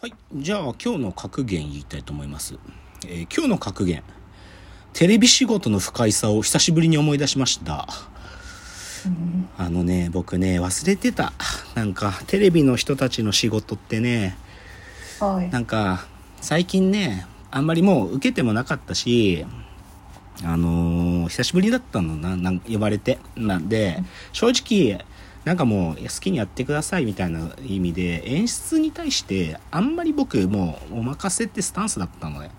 はい。じゃあ、今日の格言言いたいと思います。えー今日の格言。テレビ仕事の不快さを久しぶりに思い出しました。あのね、僕ね、忘れてた。なんか、テレビの人たちの仕事ってね、はい。なんか、最近ね、あんまりもう受けてもなかったし、あのー久しぶりだったのな、なん呼ばれて。なんで、正直、なんかもう好きにやってくださいみたいな意味で、演出に対して、あんまり僕もうお任せってスタンスだったのね。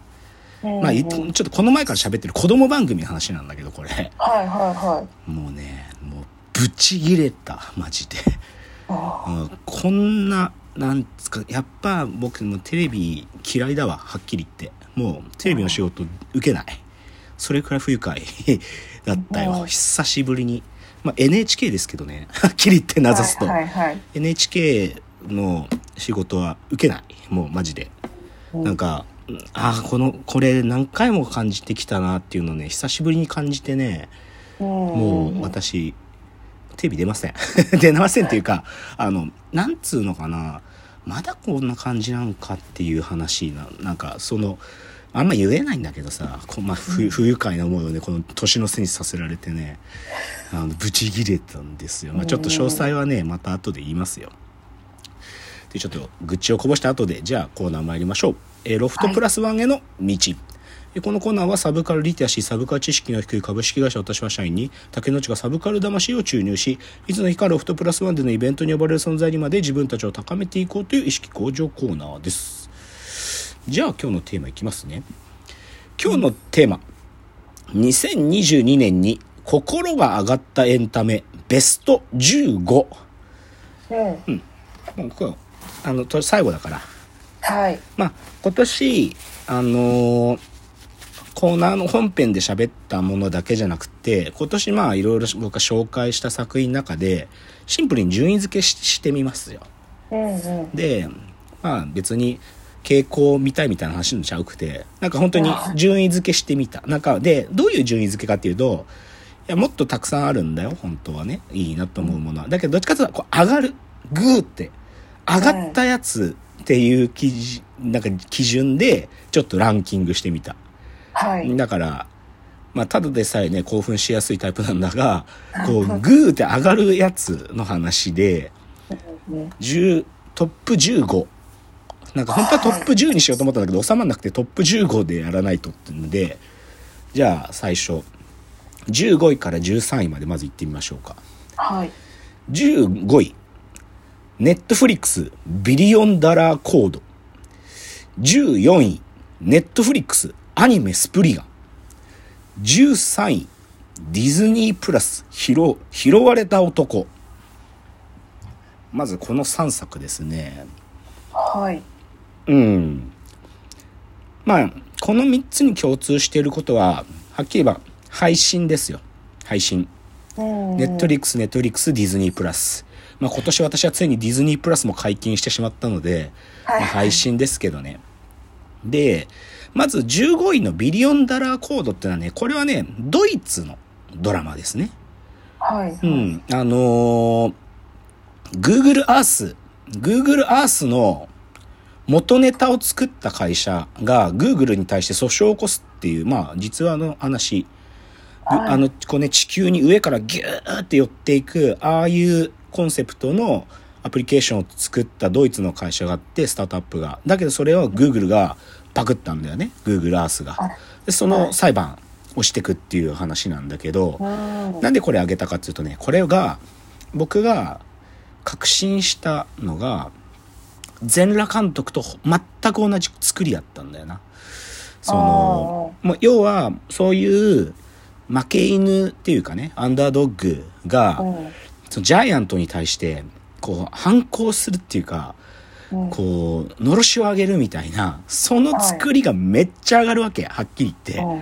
まあ、いちょっとこの前から喋ってる子供番組の話なんだけど、これ。はいはいはい。もうね、もう、ブチギレた、マジで。こんななんつかやっぱ僕もテレビ嫌いだわはっきり言ってもうテレビの仕事受けないそれくらい不愉快だったうんよ久しぶりに、まあ、NHK ですけどね。はっきり言って名指すと、はいはいはい。NHK の仕事は受けない。もうマジで。うん。なんかうんああこのこれ何回も感じてきたなっていうのをね久しぶりに感じてねももう私テレビ出ません。出ませんっていうかあのなんつうのかなまだこんな感じなんかっていう話ななんかそのあんま言えないんだけどさこ、まあ、不不愉快な思いをねこの年の瀬にさせられてねあのブチギレたんですよ、まあ、ちょっと詳細はねまた後で言いますよでちょっと愚痴をこぼした後でじゃあコーナー参りましょう、えーロフトプラスワンへの道、えこのコーナーはサブカルリテラシー、サブカル知識の低い株式会社私は社員に竹之内がサブカル魂を注入し、いつの日かロフトプラスワンでのイベントに呼ばれる存在にまで自分たちを高めていこうという意識向上コーナーです。じゃあ今日のテーマいきますね。今日のテーマ。2022年に心が上がったエンタメベスト15。うん。もうこれあの、と最後だから。はい。まあ、今年、あのーコーナーの本編で喋ったものだけじゃなくて、今年まあいろいろ僕が紹介した作品の中で、シンプルに順位付けししてみますよ。うんうん。で、まあ別に傾向を見たいみたいな話のちゃうくて、なんか本当に順位付けしてみた。なんかで、どういう順位付けかっていうと、いや、もっとたくさんあるんだよ、本当はね。いいなと思うものは。だけど、どっちかというと、こう、上がる。グーって。上がったやつっていう基準、なんか基準で、ちょっとランキングしてみた。はい。だから、まあ、ただでさえね、興奮しやすいタイプなんだが、こう、グーって上がるやつの話で、うん10トップ15なんか本当はトップ10にしようと思ったんだけど収まんなくてトップ15でやらないとっていうのでじゃあ最初15位から13位までまず行ってみましょうか。はい。15位ネットフリックス Billion Dollar Code 14位ネットフリックスアニメスプリガン13位ディズニープラス拾拾われた男。まずこの3作ですね。はい。うん。まあ、この3つに共通していることは、はっきり言えば配信ですよ。配信。うん。ネットリックス、ネットリックス、ディズニープラス。まあ今年私はついにディズニープラスも解禁してしまったので、まあはい配信ですけどね。で、まず15位のビリオンダラーコードってのはね、これはね、ドイツのドラマですね。はい。うん。あのー Google Earth、Google Earth の元ネタを作った会社が Google に対して訴訟を起こすっていう、まあ実話の話。あの、こうね、地球に上からギューって寄っていく、ああいうコンセプトのアプリケーションを作ったドイツの会社があって、スタートアップが。だけどそれを Google がパクったんだよね。Google Earth があ。で、その裁判をしてくっていう話なんだけど、うん。なんでこれあげたかっていうとね、これが、僕が確信したのが、全裸監督と全く同じ作りだったんだよな。その、もう要は、そういう負け犬っていうかね、アンダードッグが、うん。そのジャイアントに対して、こう、反抗するっていうか、うん。こう、のろしを上げるみたいな、その作りがめっちゃ上がるわけ、はっきり言って。うん。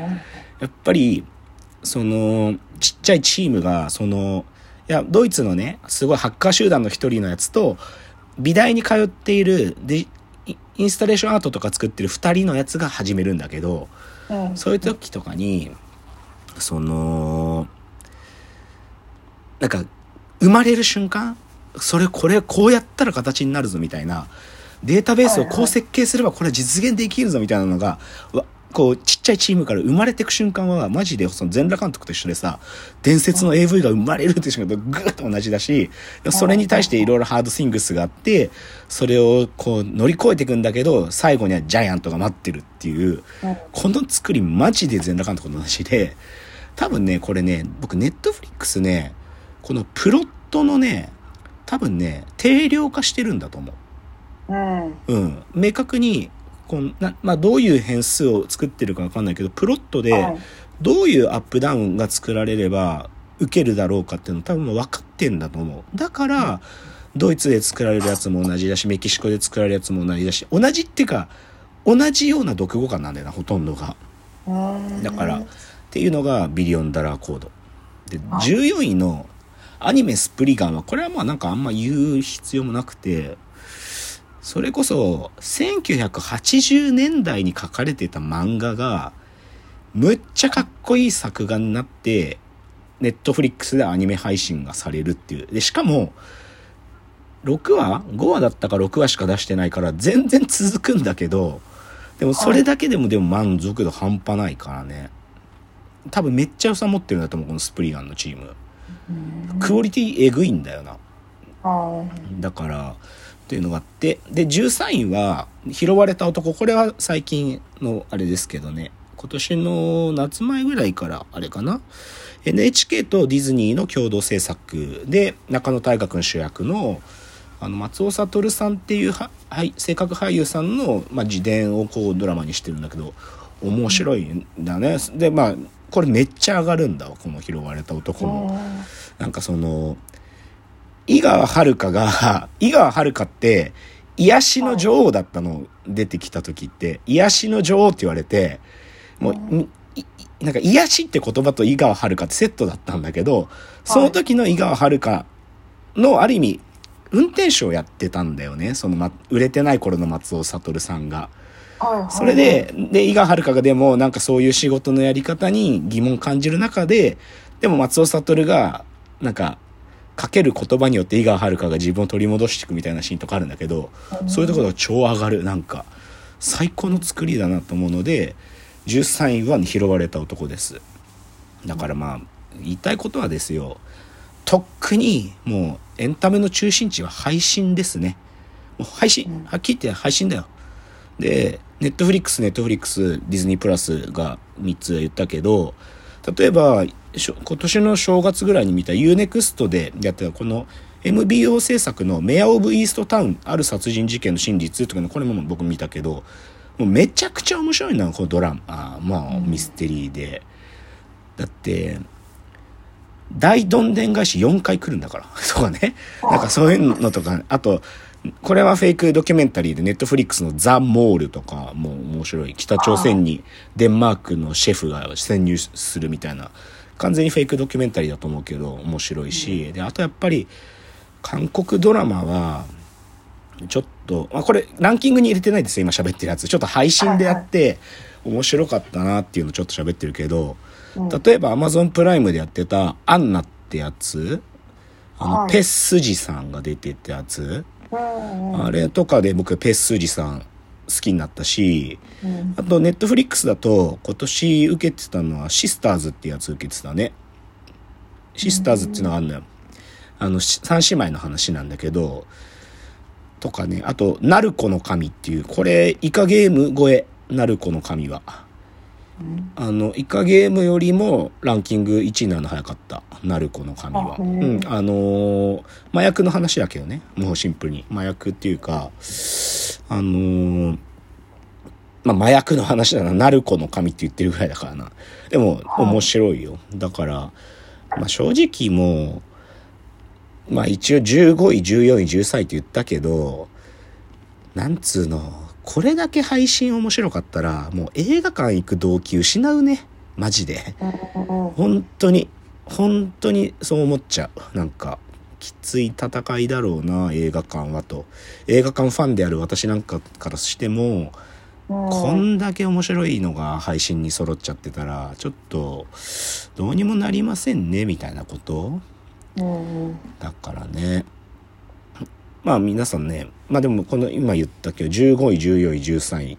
やっぱり、その、ちっちゃいチームが、その、いや、ドイツのね、すごいハッカー集団の一人のやつと、美大に通っている、で、イインスタレーションアートとか作ってる二人のやつが始めるんだけど、うん。そういう時とかに、その、なんか、生まれる瞬間、それ、これ、こうやったら形になるぞみたいな、データベースをこう設計すればこれは実現できるぞみたいなのが、わこうちっちゃいチームから生まれていく瞬間はマジでその全裸監督と一緒でさ伝説の AV が生まれるっていう瞬間とグーッと同じだしそれに対していろいろハードスイングスがあってそれをこう乗り越えていくんだけど最後にはジャイアントが待ってるっていううんこの作りマジで全裸監督と同じで多分ねこれね僕ネットフリックスねこのプロットのね多分ね定量化してるんだと思う。うん。うん、明確にこうな、まあ、どういう変数を作ってるかわかんないけどプロットではい。どういうアップダウンが作られれば受けるだろうかっていうの多分もう分かってんだと思う。だからドイツで作られるやつも同じだしメキシコで作られるやつも同じだし同じっていうか同じような読語感なんだよなほとんどが。うんだからっていうのがビリオンダラーコード。ではい14位のアニメスプリガンはこれはまあなんかあんま言う必要もなくてそれこそ1980年代に書かれてた漫画がむっちゃかっこいい作画になってネットフリックスでアニメ配信がされるっていう。でしかも6話 ?5 話だったか6話しか出してないから全然続くんだけどでもそれだけでもでも満足度半端ないからね。多分めっちゃ良さ持ってるんだと思うこのスプリガンのチーム。うん。クオリティえぐいんだよな。あだからっていうのがあってで13位は「拾われた男」これは最近のあれですけどね。今年の夏前ぐらいからあれかな。NHK とディズニーの共同制作。で中野大河君主役のあの松尾悟さんっていうは、はい、性格俳優さんの、まあ、自伝をこうドラマにしてるんだけど面白いんだね。でまあこれめっちゃ上がるんだわこの「拾われた男」も。なんかその、井川遥が、井川遥って、癒しの女王だったの、出てきた時って、癒しの女王って言われて、もう、なんか癒しって言葉と井川遥ってセットだったんだけど、その時の井川遥の、ある意味、運転手をやってたんだよね。その、ま、売れてない頃の松尾悟さんが。それで、で、井川遥がでもなんかそういう仕事のやり方に疑問感じる中で、でも松尾悟が、なんか、かける言葉によって井川遥が自分を取り戻していくみたいなシーンとかあるんだけど、そういうところが超上がる。なんか、最高の作りだなと思うので、13位は拾われた男です。だからまあ、言いたいことはですよ、とっくにもうエンタメの中心地は配信ですね。もう配信、うんはっきり言って配信だよ。で、ネットフリックス、ネットフリックス、ディズニープラスが3つ言ったけど、例えば、今年の正月ぐらいに見た U-NEXT でやってたこの MBO 制作のメア・オブ・イーストタウン、ある殺人事件の真実とかね、これも僕見たけど、もうめちゃくちゃ面白いな、このドラマ。まあ、ミステリーで。だって、大どんでん返し4回来るんだから。とかね。なんかそういうのとか、あと、これはフェイクドキュメンタリーでネットフリックスのザ・モールとかもう面白い。北朝鮮にデンマークのシェフが潜入するみたいな。完全にフェイクドキュメンタリーだと思うけど面白いし。で、あとやっぱり韓国ドラマは、ちょっと、まあ、これランキングに入れてないですよ、今喋ってるやつ。ちょっと配信でやって面白かったなっていうのをちょっと喋ってるけど、うん例えば Amazon プライムでやってたアンナってやつ、あの、はいペッスジさんが出てたやつ、あれとかで僕ペッスジさん好きになったし、うんあとネットフリックスだと今年受けてたのはシスターズってやつ受けてたね。シスターズっていうのがあるのよ。あの、し三姉妹の話なんだけど、とかね、あと、ナルコの神っていう、これ、イカゲーム超え、ナルコの神は。うんあの、イカゲームよりもランキング1位なの早かった。ナルコの神は。うんん。あのー麻薬の話だけどね。もうシンプルに。麻薬っていうか、あのーまあ、麻薬の話だな。ナルコの神って言ってるぐらいだからな。でも、はい面白いよ。だから、まあ、正直もう、まあ一応15位、14位、13位って言ったけど、なんつうの、これだけ配信面白かったら、もう映画館行く動機失うね。マジで。うん本当に、本当にそう思っちゃう。なんか、きつい戦いだろうな、映画館はと。映画館ファンである私なんかからしても、うんこんだけ面白いのが配信に揃っちゃってたら、ちょっと、どうにもなりませんね、みたいなことだからね。まあ皆さんね、まあでもこの今言ったけど15位、14位、13位、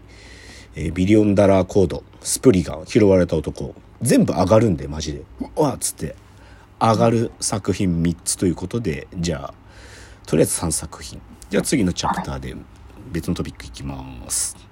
えービリオンダラーコード、スプリガン、拾われた男、全部上がるんでマジで。うわっつって、上がる作品3つということで、じゃあ、とりあえず3作品。じゃあ次のチャプターで別のトピックいきます。